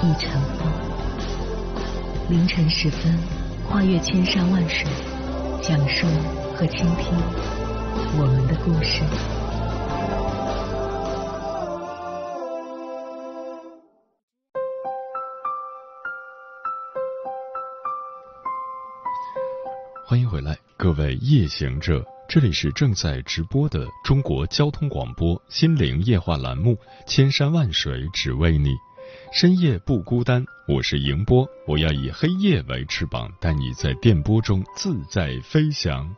一尘风，凌晨时分，跨越千山万水，讲述和倾听我们的故事。欢迎回来，各位夜行者，这里是正在直播的中国交通广播心灵夜话栏目《千山万水只为你》。深夜不孤单，我是迎波，我要以黑夜为翅膀，带你在电波中自在飞翔。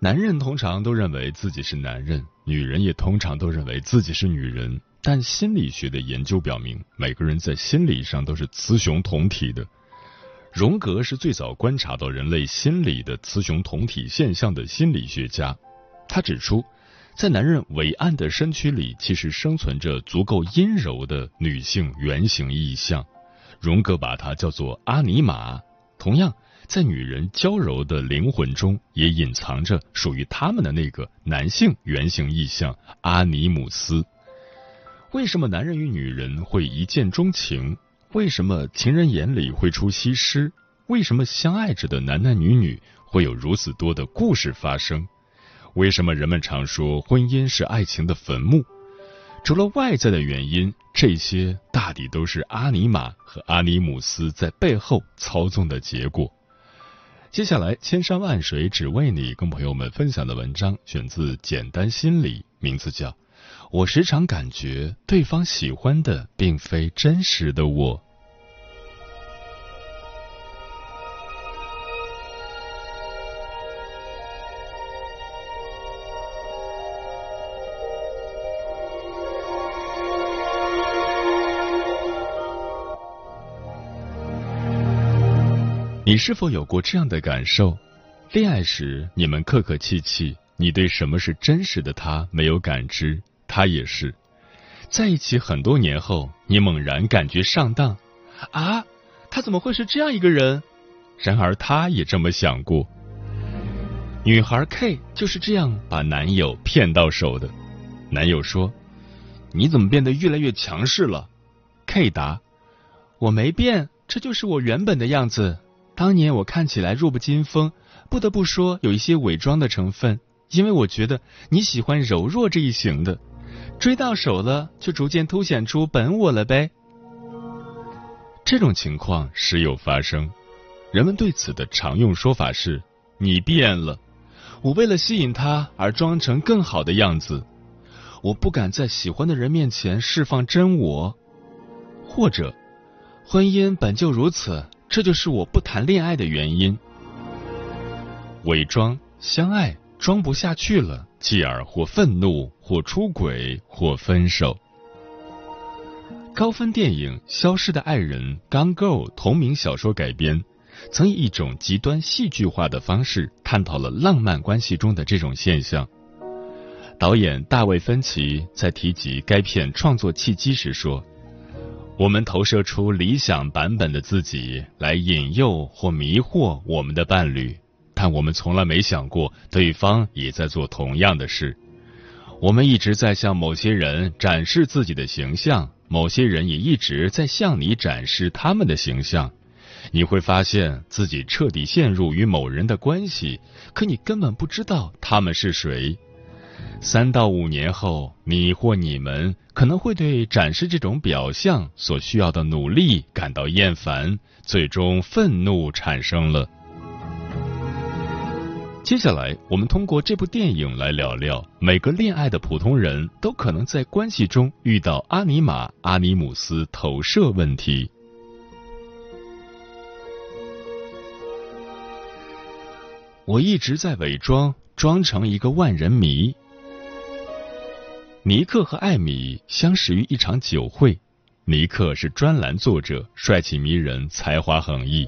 男人通常都认为自己是男人，女人也通常都认为自己是女人。但心理学的研究表明，每个人在心理上都是雌雄同体的。荣格是最早观察到人类心理的雌雄同体现象的心理学家，他指出。在男人伟岸的身躯里，其实生存着足够阴柔的女性原型意象，荣格把它叫做阿尼玛。同样，在女人娇柔的灵魂中，也隐藏着属于他们的那个男性原型意象阿尼姆斯。为什么男人与女人会一见钟情？为什么情人眼里会出西施？为什么相爱着的男男女女会有如此多的故事发生？为什么人们常说婚姻是爱情的坟墓？除了外在的原因，这些大抵都是阿尼玛和阿尼姆斯在背后操纵的结果。接下来，千山万水只为你，跟朋友们分享的文章选自《简单心理》，名字叫《我时常感觉对方喜欢的并非真实的我》。你是否有过这样的感受？恋爱时你们客客气气，你对什么是真实的他没有感知，他也是。在一起很多年后，你猛然感觉上当，啊，他怎么会是这样一个人？然而他也这么想过。女孩 K 就是这样把男友骗到手的。男友说：“你怎么变得越来越强势了？”K 答：“我没变，这就是我原本的样子。”当年我看起来弱不禁风，不得不说有一些伪装的成分，因为我觉得你喜欢柔弱这一型的，追到手了就逐渐凸显出本我了呗。这种情况时有发生，人们对此的常用说法是：你变了，我为了吸引他而装成更好的样子，我不敢在喜欢的人面前释放真我，或者婚姻本就如此。这就是我不谈恋爱的原因。伪装相爱装不下去了，继而或愤怒，或出轨，或分手。高分电影《消失的爱人》刚 Go 同名小说改编，曾以一种极端戏剧化的方式探讨了浪漫关系中的这种现象。导演大卫芬奇在提及该片创作契机时说。我们投射出理想版本的自己来引诱或迷惑我们的伴侣，但我们从来没想过对方也在做同样的事。我们一直在向某些人展示自己的形象，某些人也一直在向你展示他们的形象。你会发现自己彻底陷入与某人的关系，可你根本不知道他们是谁。三到五年后，你或你们可能会对展示这种表象所需要的努力感到厌烦，最终愤怒产生了。接下来，我们通过这部电影来聊聊每个恋爱的普通人都可能在关系中遇到阿尼玛、阿尼姆斯投射问题。我一直在伪装，装成一个万人迷。尼克和艾米相识于一场酒会，尼克是专栏作者，帅气迷人，才华横溢；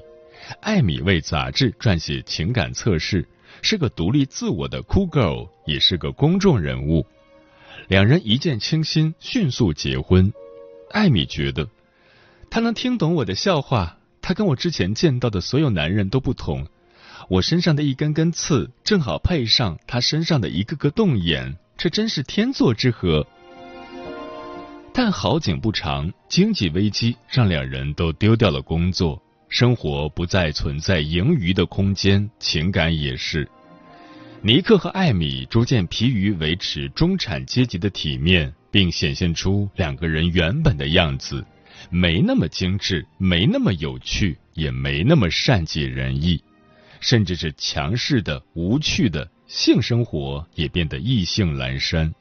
艾米为杂志撰写情感测试，是个独立自我的酷 girl，也是个公众人物。两人一见倾心，迅速结婚。艾米觉得，他能听懂我的笑话。他跟我之前见到的所有男人都不同。我身上的一根根刺，正好配上他身上的一个个洞眼，这真是天作之合。但好景不长，经济危机让两人都丢掉了工作，生活不再存在盈余的空间，情感也是。尼克和艾米逐渐疲于维持中产阶级的体面，并显现出两个人原本的样子，没那么精致，没那么有趣，也没那么善解人意。甚至是强势的、无趣的性生活也变得意兴阑珊。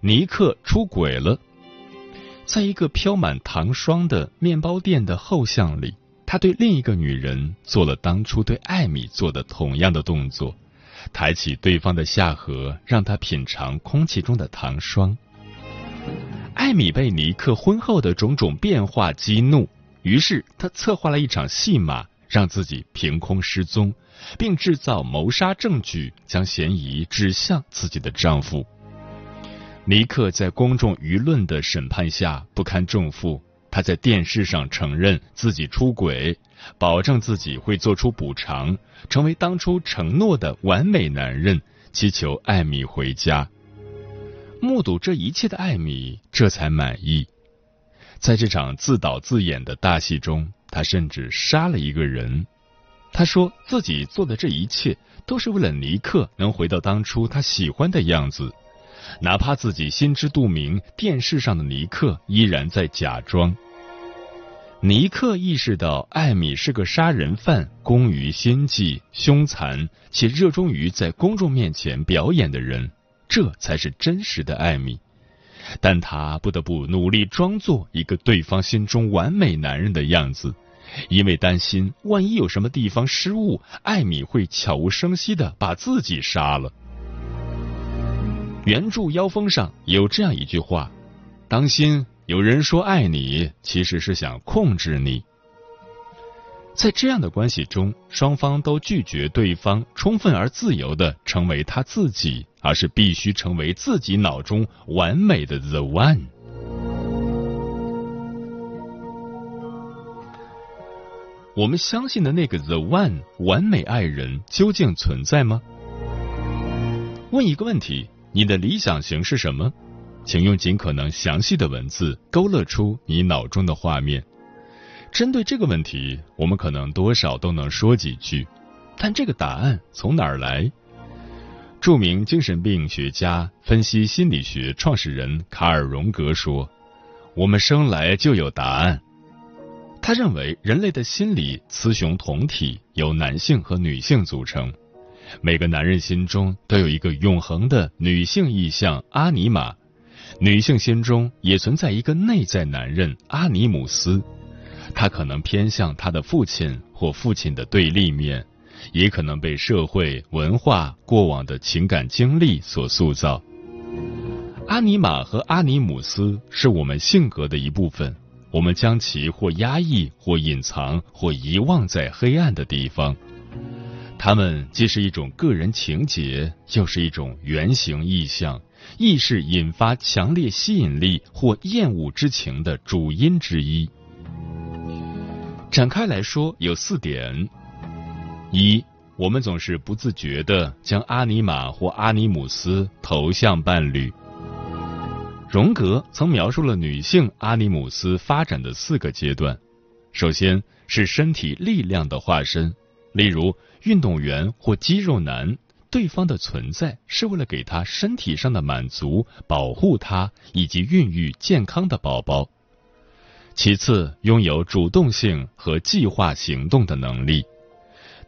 尼克出轨了，在一个飘满糖霜的面包店的后巷里，他对另一个女人做了当初对艾米做的同样的动作，抬起对方的下颌，让她品尝空气中的糖霜。艾米被尼克婚后的种种变化激怒，于是他策划了一场戏码。让自己凭空失踪，并制造谋杀证据，将嫌疑指向自己的丈夫。尼克在公众舆论的审判下不堪重负，他在电视上承认自己出轨，保证自己会做出补偿，成为当初承诺的完美男人，祈求艾米回家。目睹这一切的艾米这才满意。在这场自导自演的大戏中。他甚至杀了一个人。他说自己做的这一切都是为了尼克能回到当初他喜欢的样子，哪怕自己心知肚明，电视上的尼克依然在假装。尼克意识到艾米是个杀人犯，工于心计，凶残且热衷于在公众面前表演的人，这才是真实的艾米。但他不得不努力装作一个对方心中完美男人的样子，因为担心万一有什么地方失误，艾米会悄无声息的把自己杀了。原著妖风上有这样一句话：“当心，有人说爱你，其实是想控制你。”在这样的关系中，双方都拒绝对方充分而自由的成为他自己，而是必须成为自己脑中完美的 the one。我们相信的那个 the one 完美爱人究竟存在吗？问一个问题：你的理想型是什么？请用尽可能详细的文字勾勒出你脑中的画面。针对这个问题，我们可能多少都能说几句，但这个答案从哪儿来？著名精神病学家、分析心理学创始人卡尔·荣格说：“我们生来就有答案。”他认为人类的心理雌雄同体，由男性和女性组成。每个男人心中都有一个永恒的女性意象阿尼玛，女性心中也存在一个内在男人阿尼姆斯。他可能偏向他的父亲或父亲的对立面，也可能被社会文化过往的情感经历所塑造。阿尼玛和阿尼姆斯是我们性格的一部分，我们将其或压抑、或隐藏、或遗忘在黑暗的地方。他们既是一种个人情节，又是一种原型意象，亦是引发强烈吸引力或厌恶之情的主因之一。展开来说，有四点：一，我们总是不自觉的将阿尼玛或阿尼姆斯投向伴侣。荣格曾描述了女性阿尼姆斯发展的四个阶段：首先是身体力量的化身，例如运动员或肌肉男，对方的存在是为了给他身体上的满足，保护他以及孕育健康的宝宝。其次，拥有主动性和计划行动的能力。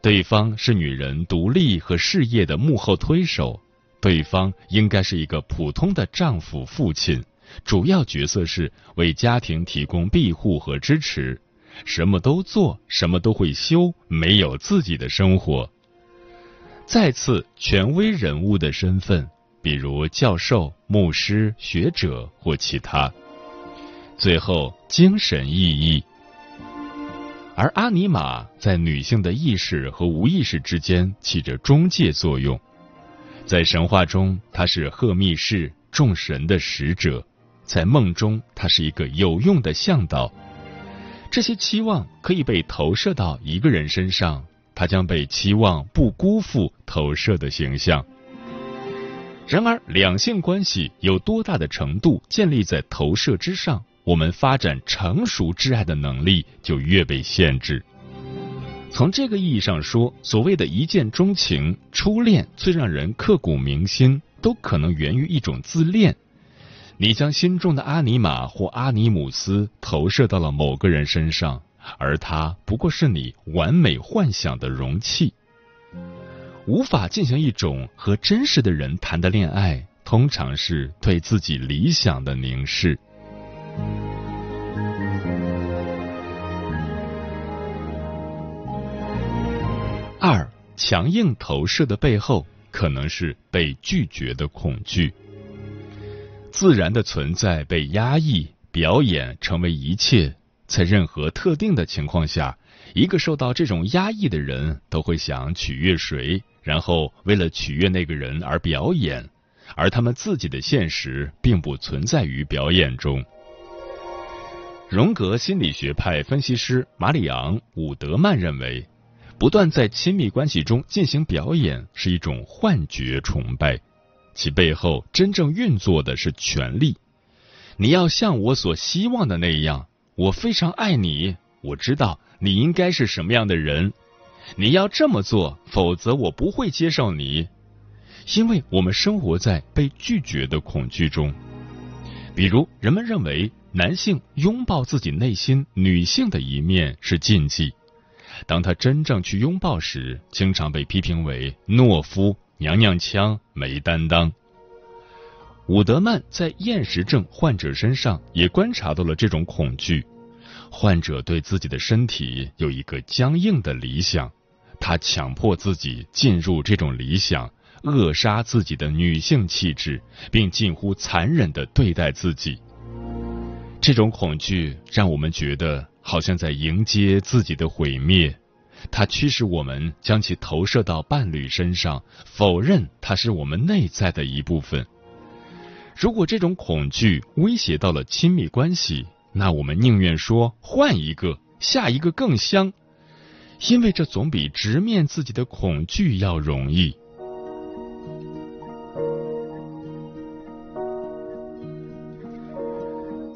对方是女人独立和事业的幕后推手。对方应该是一个普通的丈夫、父亲，主要角色是为家庭提供庇护和支持，什么都做，什么都会修，没有自己的生活。再次，权威人物的身份，比如教授、牧师、学者或其他。最后。精神意义。而阿尼玛在女性的意识和无意识之间起着中介作用，在神话中，它是赫密士众神的使者；在梦中，它是一个有用的向导。这些期望可以被投射到一个人身上，他将被期望不辜负投射的形象。然而，两性关系有多大的程度建立在投射之上？我们发展成熟挚爱的能力就越被限制。从这个意义上说，所谓的一见钟情、初恋，最让人刻骨铭心，都可能源于一种自恋。你将心中的阿尼玛或阿尼姆斯投射到了某个人身上，而他不过是你完美幻想的容器。无法进行一种和真实的人谈的恋爱，通常是对自己理想的凝视。二，强硬投射的背后，可能是被拒绝的恐惧。自然的存在被压抑，表演成为一切。在任何特定的情况下，一个受到这种压抑的人都会想取悦谁，然后为了取悦那个人而表演，而他们自己的现实并不存在于表演中。荣格心理学派分析师马里昂·伍德曼认为，不断在亲密关系中进行表演是一种幻觉崇拜，其背后真正运作的是权力。你要像我所希望的那样，我非常爱你，我知道你应该是什么样的人，你要这么做，否则我不会接受你。因为我们生活在被拒绝的恐惧中，比如人们认为。男性拥抱自己内心女性的一面是禁忌，当他真正去拥抱时，经常被批评为懦夫、娘娘腔、没担当。伍德曼在厌食症患者身上也观察到了这种恐惧，患者对自己的身体有一个僵硬的理想，他强迫自己进入这种理想，扼杀自己的女性气质，并近乎残忍的对待自己。这种恐惧让我们觉得好像在迎接自己的毁灭，它驱使我们将其投射到伴侣身上，否认它是我们内在的一部分。如果这种恐惧威胁到了亲密关系，那我们宁愿说换一个，下一个更香，因为这总比直面自己的恐惧要容易。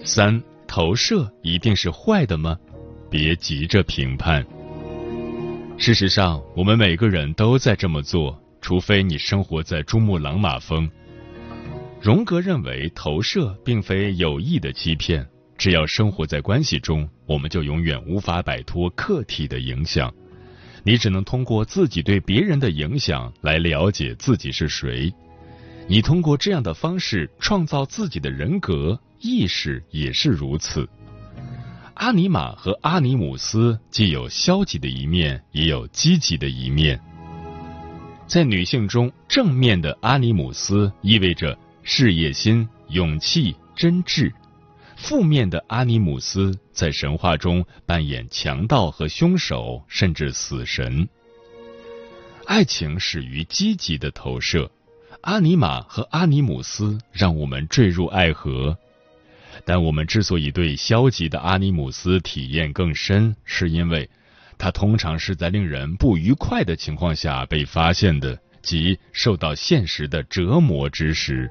三投射一定是坏的吗？别急着评判。事实上，我们每个人都在这么做，除非你生活在珠穆朗玛峰。荣格认为，投射并非有意的欺骗。只要生活在关系中，我们就永远无法摆脱客体的影响。你只能通过自己对别人的影响来了解自己是谁。你通过这样的方式创造自己的人格。意识也是如此。阿尼玛和阿尼姆斯既有消极的一面，也有积极的一面。在女性中，正面的阿尼姆斯意味着事业心、勇气、真挚；负面的阿尼姆斯在神话中扮演强盗和凶手，甚至死神。爱情始于积极的投射，阿尼玛和阿尼姆斯让我们坠入爱河。但我们之所以对消极的阿尼姆斯体验更深，是因为它通常是在令人不愉快的情况下被发现的，即受到现实的折磨之时。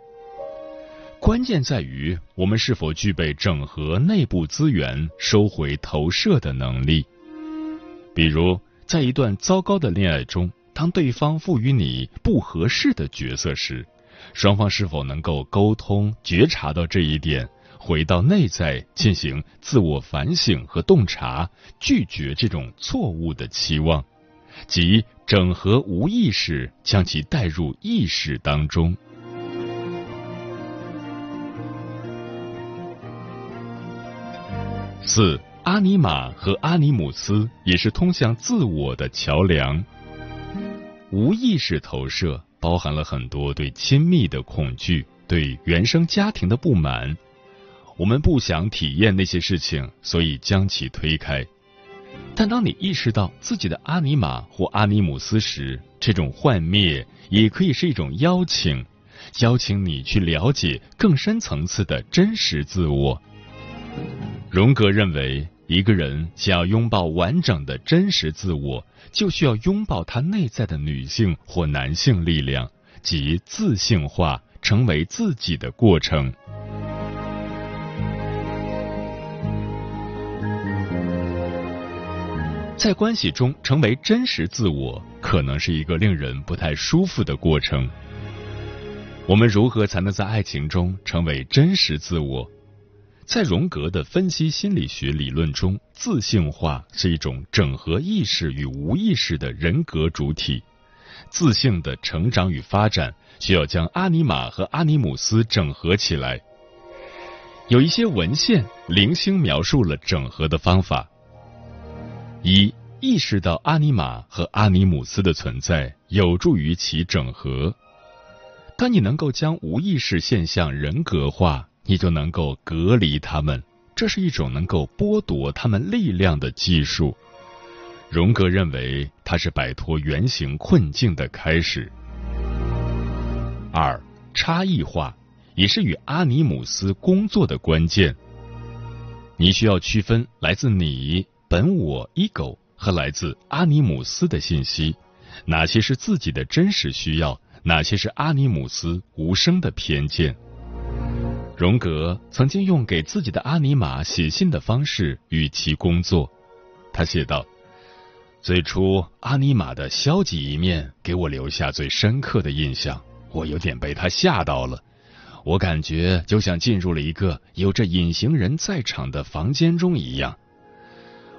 关键在于我们是否具备整合内部资源、收回投射的能力。比如，在一段糟糕的恋爱中，当对方赋予你不合适的角色时，双方是否能够沟通、觉察到这一点？回到内在进行自我反省和洞察，拒绝这种错误的期望，即整合无意识，将其带入意识当中。四，阿尼玛和阿尼姆斯也是通向自我的桥梁。无意识投射包含了很多对亲密的恐惧，对原生家庭的不满。我们不想体验那些事情，所以将其推开。但当你意识到自己的阿尼玛或阿尼姆斯时，这种幻灭也可以是一种邀请，邀请你去了解更深层次的真实自我。荣格认为，一个人想要拥抱完整的真实自我，就需要拥抱他内在的女性或男性力量，即自性化，成为自己的过程。在关系中成为真实自我，可能是一个令人不太舒服的过程。我们如何才能在爱情中成为真实自我？在荣格的分析心理学理论中，自性化是一种整合意识与无意识的人格主体。自性的成长与发展需要将阿尼玛和阿尼姆斯整合起来。有一些文献零星描述了整合的方法。一意识到阿尼玛和阿尼姆斯的存在，有助于其整合。当你能够将无意识现象人格化，你就能够隔离他们。这是一种能够剥夺他们力量的技术。荣格认为，它是摆脱原型困境的开始。二差异化也是与阿尼姆斯工作的关键。你需要区分来自你。本我 ego 和来自阿尼姆斯的信息，哪些是自己的真实需要，哪些是阿尼姆斯无声的偏见？荣格曾经用给自己的阿尼玛写信的方式与其工作。他写道：“最初，阿尼玛的消极一面给我留下最深刻的印象，我有点被他吓到了。我感觉就像进入了一个有着隐形人在场的房间中一样。”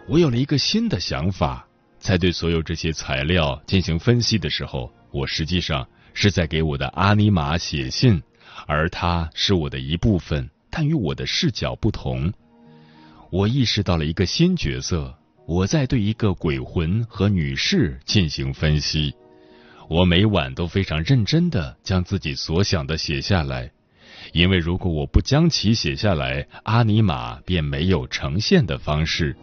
我有了一个新的想法，在对所有这些材料进行分析的时候，我实际上是在给我的阿尼玛写信，而他是我的一部分，但与我的视角不同。我意识到了一个新角色，我在对一个鬼魂和女士进行分析。我每晚都非常认真的将自己所想的写下来，因为如果我不将其写下来，阿尼玛便没有呈现的方式。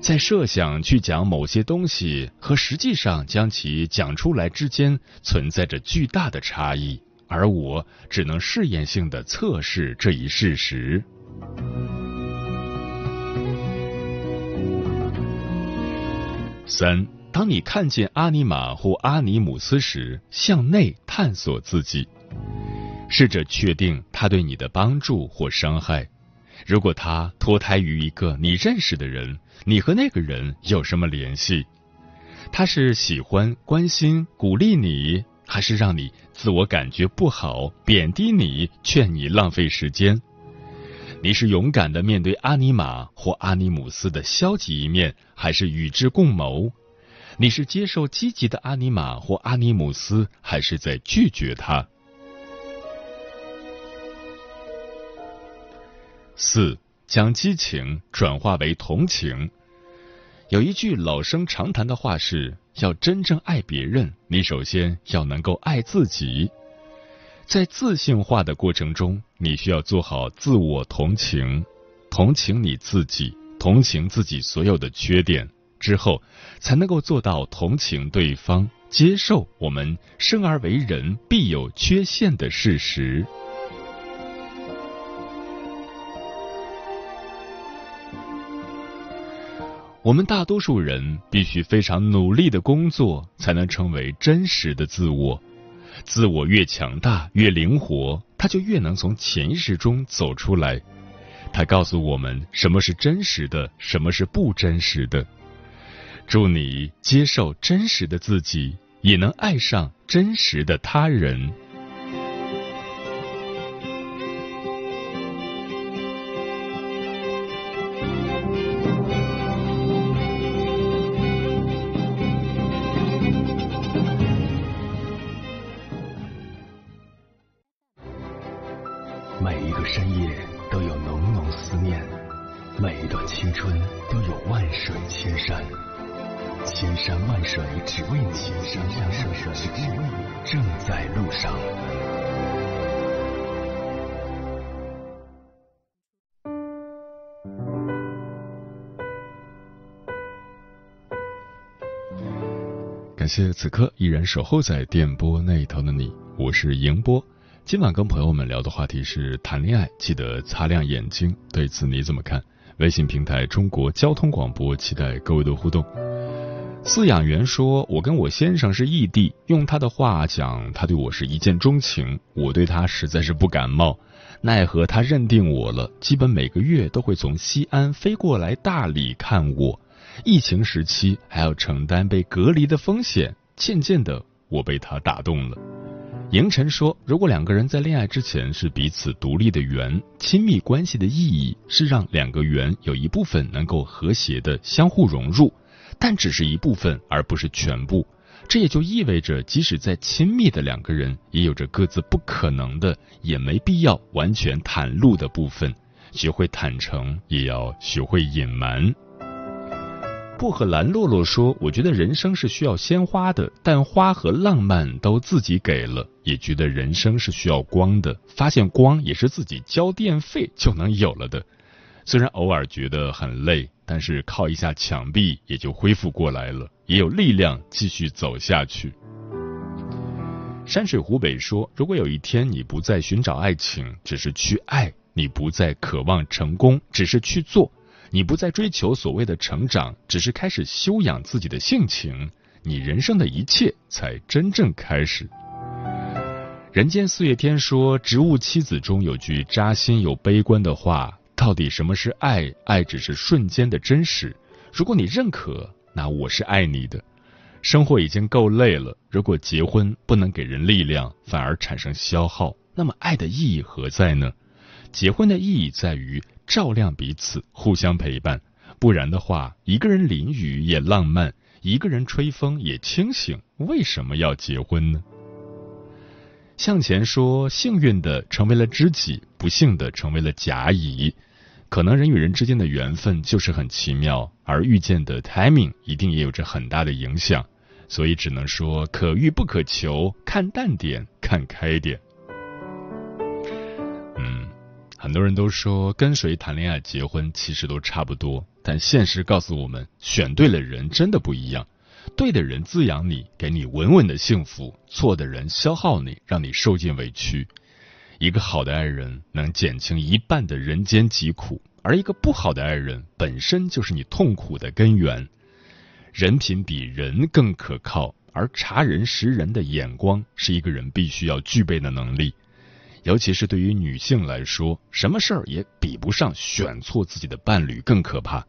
在设想去讲某些东西和实际上将其讲出来之间存在着巨大的差异，而我只能试验性的测试这一事实。三，当你看见阿尼玛或阿尼姆斯时，向内探索自己，试着确定他对你的帮助或伤害。如果他脱胎于一个你认识的人，你和那个人有什么联系？他是喜欢、关心、鼓励你，还是让你自我感觉不好、贬低你、劝你浪费时间？你是勇敢的面对阿尼玛或阿尼姆斯的消极一面，还是与之共谋？你是接受积极的阿尼玛或阿尼姆斯，还是在拒绝他？四，将激情转化为同情。有一句老生常谈的话是：要真正爱别人，你首先要能够爱自己。在自信化的过程中，你需要做好自我同情，同情你自己，同情自己所有的缺点，之后才能够做到同情对方，接受我们生而为人必有缺陷的事实。我们大多数人必须非常努力的工作，才能成为真实的自我。自我越强大、越灵活，他就越能从潜意识中走出来。他告诉我们什么是真实的，什么是不真实的。祝你接受真实的自己，也能爱上真实的他人。谢此刻依然守候在电波那头的你，我是迎波。今晚跟朋友们聊的话题是谈恋爱，记得擦亮眼睛。对此你怎么看？微信平台中国交通广播，期待各位的互动。饲养员说：“我跟我先生是异地，用他的话讲，他对我是一见钟情，我对他实在是不感冒。奈何他认定我了，基本每个月都会从西安飞过来大理看我。疫情时期还要承担被隔离的风险，渐渐的我被他打动了。”迎晨说：“如果两个人在恋爱之前是彼此独立的圆，亲密关系的意义是让两个圆有一部分能够和谐的相互融入，但只是一部分，而不是全部。这也就意味着，即使在亲密的两个人，也有着各自不可能的，也没必要完全袒露的部分。学会坦诚，也要学会隐瞒。”薄荷蓝洛洛说：“我觉得人生是需要鲜花的，但花和浪漫都自己给了。也觉得人生是需要光的，发现光也是自己交电费就能有了的。虽然偶尔觉得很累，但是靠一下墙壁也就恢复过来了，也有力量继续走下去。”山水湖北说：“如果有一天你不再寻找爱情，只是去爱；你不再渴望成功，只是去做。”你不再追求所谓的成长，只是开始修养自己的性情，你人生的一切才真正开始。人间四月天说，《植物妻子》中有句扎心又悲观的话：到底什么是爱？爱只是瞬间的真实。如果你认可，那我是爱你的。生活已经够累了，如果结婚不能给人力量，反而产生消耗，那么爱的意义何在呢？结婚的意义在于。照亮彼此，互相陪伴，不然的话，一个人淋雨也浪漫，一个人吹风也清醒。为什么要结婚呢？向前说，幸运的成为了知己，不幸的成为了甲乙。可能人与人之间的缘分就是很奇妙，而遇见的 timing 一定也有着很大的影响。所以只能说，可遇不可求，看淡点，看开点。很多人都说跟谁谈恋爱、结婚其实都差不多，但现实告诉我们，选对了人真的不一样。对的人滋养你，给你稳稳的幸福；错的人消耗你，让你受尽委屈。一个好的爱人能减轻一半的人间疾苦，而一个不好的爱人本身就是你痛苦的根源。人品比人更可靠，而察人识人的眼光是一个人必须要具备的能力。尤其是对于女性来说，什么事儿也比不上选错自己的伴侣更可怕。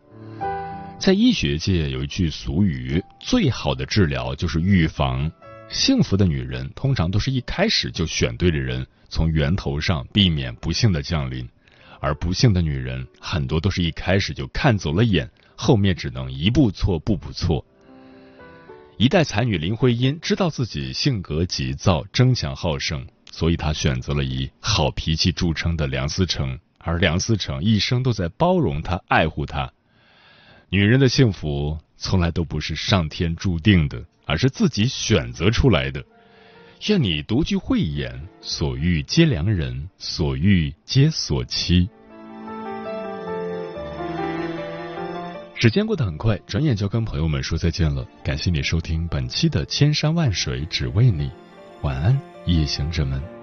在医学界有一句俗语：“最好的治疗就是预防。”幸福的女人通常都是一开始就选对了人，从源头上避免不幸的降临；而不幸的女人很多都是一开始就看走了眼，后面只能一步错步步错。一代才女林徽因知道自己性格急躁、争强好胜。所以，他选择了以好脾气著称的梁思成，而梁思成一生都在包容他、爱护他。女人的幸福从来都不是上天注定的，而是自己选择出来的。愿你独具慧眼，所遇皆良人，所遇皆所期。时间过得很快，转眼就跟朋友们说再见了。感谢你收听本期的《千山万水只为你》，晚安。夜行者们。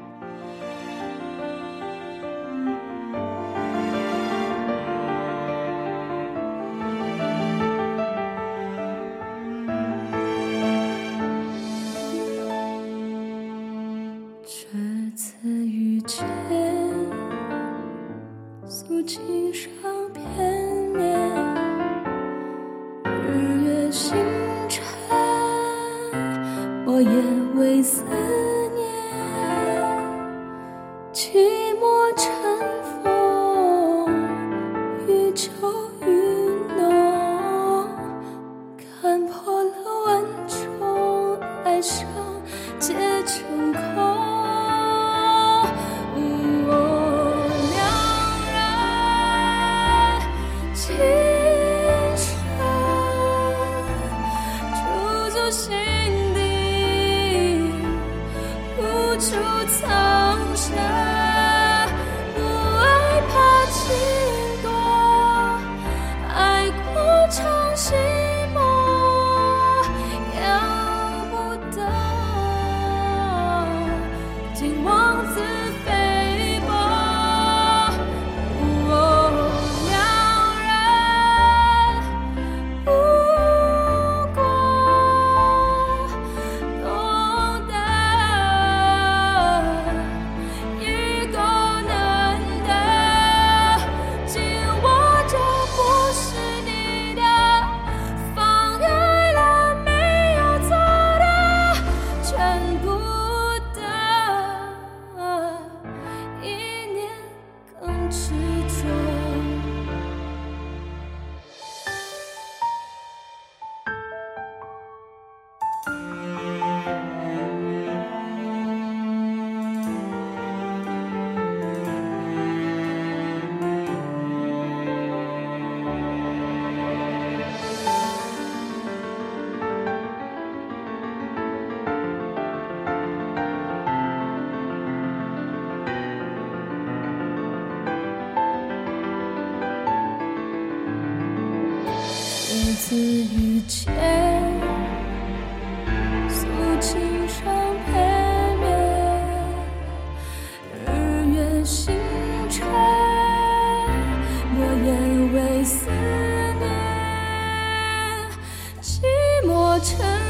星辰诺言为思念寂寞城